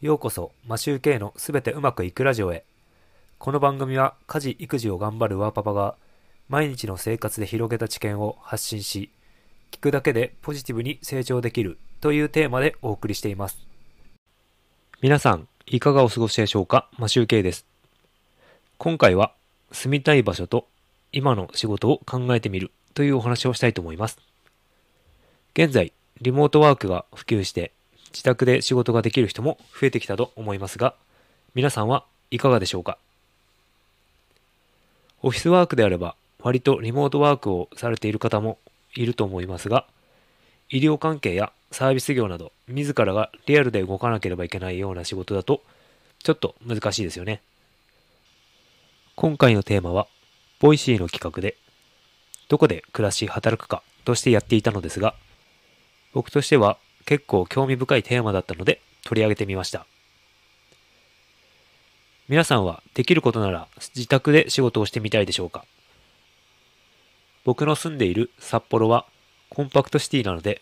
ようこそ、マシューケイのすべてうまくいくラジオへ。この番組は家事・育児を頑張るワーパパが毎日の生活で広げた知見を発信し、聞くだけでポジティブに成長できるというテーマでお送りしています。皆さん、いかがお過ごしでしょうか？マシューケイです。今回は住みたい場所と今の仕事を考えてみるというお話をしたいと思います。現在、リモートワークが普及して自宅で仕事ができる人も増えてきたと思いますが、皆さんはいかがでしょうか？オフィスワークであれば割とリモートワークをされている方もいると思いますが、医療関係やサービス業など自らがリアルで動かなければいけないような仕事だとちょっと難しいですよね。今回のテーマは、Voicy の企画で、どこで暮らし働くかとしてやっていたのですが、僕としては結構興味深いテーマだったので取り上げてみました。皆さんはできることなら自宅で仕事をしてみたいでしょうか？僕の住んでいる札幌はコンパクトシティなので、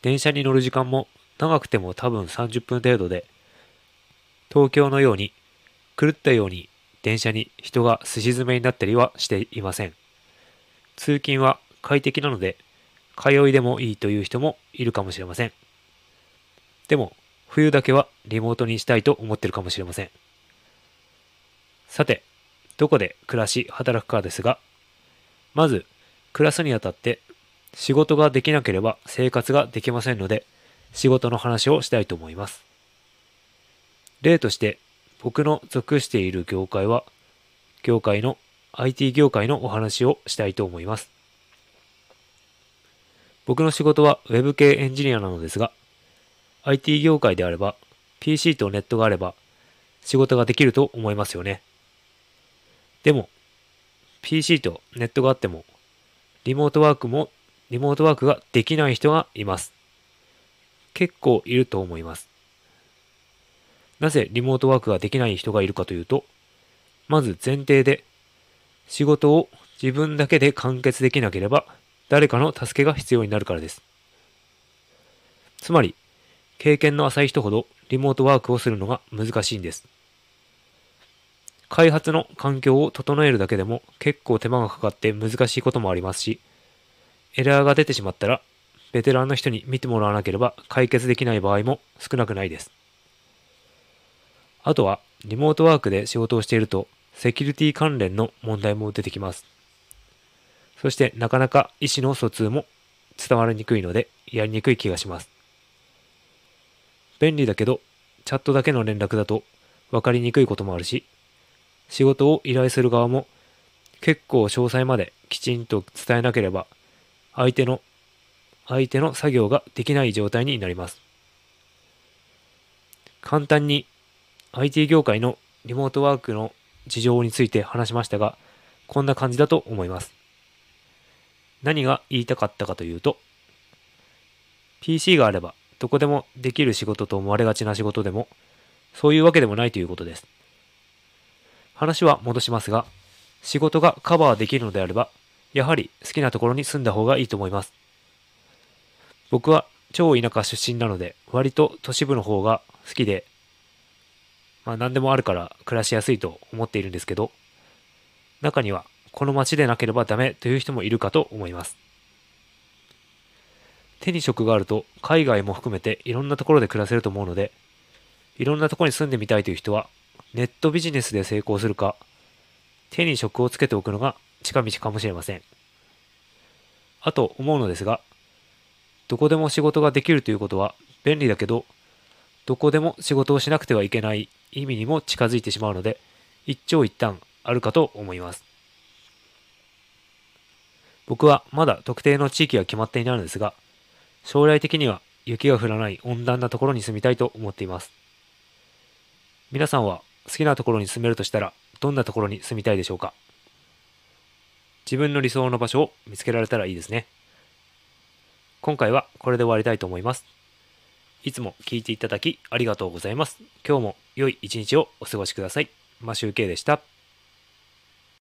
電車に乗る時間も長くても多分30分程度で、東京のように狂ったように電車に人がすし詰めになったりはしていません。通勤は快適なので、通いでもいいという人もいるかもしれません。でも、冬だけはリモートにしたいと思ってるかもしれません。さて、どこで暮らし、働くかですが、まず、暮らすにあたって、仕事ができなければ生活ができませんので、仕事の話をしたいと思います。例として、僕の属している業界は、業界の IT 業界のお話をしたいと思います。僕の仕事は Web 系エンジニアなのですが、IT 業界であれば、PC とネットがあれば、仕事ができると思いますよね。でも、PC とネットがあっても、リモートワークも、リモートワークができない人がいます。結構いると思います。なぜリモートワークができない人がいるかというと、まず前提で、仕事を自分だけで完結できなければ、誰かの助けが必要になるからです。つまり、経験の浅い人ほどリモートワークをするのが難しいんです。開発の環境を整えるだけでも結構手間がかかって難しいこともありますし、エラーが出てしまったら、ベテランの人に見てもらわなければ解決できない場合も少なくないです。あとは、リモートワークで仕事をしていると、セキュリティ関連の問題も出てきます。そして、なかなか意思の疎通も伝わりにくいので、やりにくい気がします。便利だけど、チャットだけの連絡だと分かりにくいこともあるし、仕事を依頼する側も結構詳細まできちんと伝えなければ、相手の、相手の作業ができない状態になります。簡単に IT 業界のリモートワークの事情について話しましたが、こんな感じだと思います。何が言いたかったかというと、PC があればどこでもできる仕事と思われがちな仕事でも、そういうわけでもないということです。話は戻しますが、仕事がカバーできるのであれば、やはり好きなところに住んだ方がいいと思います。僕は超田舎出身なので、割と都市部の方が好きで、まあ何でもあるから暮らしやすいと思っているんですけど、中にはこの街でなければダメという人もいるかと思います。手に職があると海外も含めていろんなところで暮らせると思うので、いろんなところに住んでみたいという人は、ネットビジネスで成功するか、手に職をつけておくのが近道かもしれません。あと思うのですが、どこでも仕事ができるということは便利だけど、どこでも仕事をしなくてはいけない意味にも近づいてしまうので、一長一短あるかと思います。僕はまだ特定の地域が決まっていないのですが、将来的には雪が降らない温暖なところに住みたいと思っています。皆さんは好きなところに住めるとしたら、どんなところに住みたいでしょうか？自分の理想の場所を見つけられたらいいですね。今回はこれで終わりたいと思います。いつも聞いていただきありがとうございます。今日も良い一日をお過ごしください。マシュウケイでした。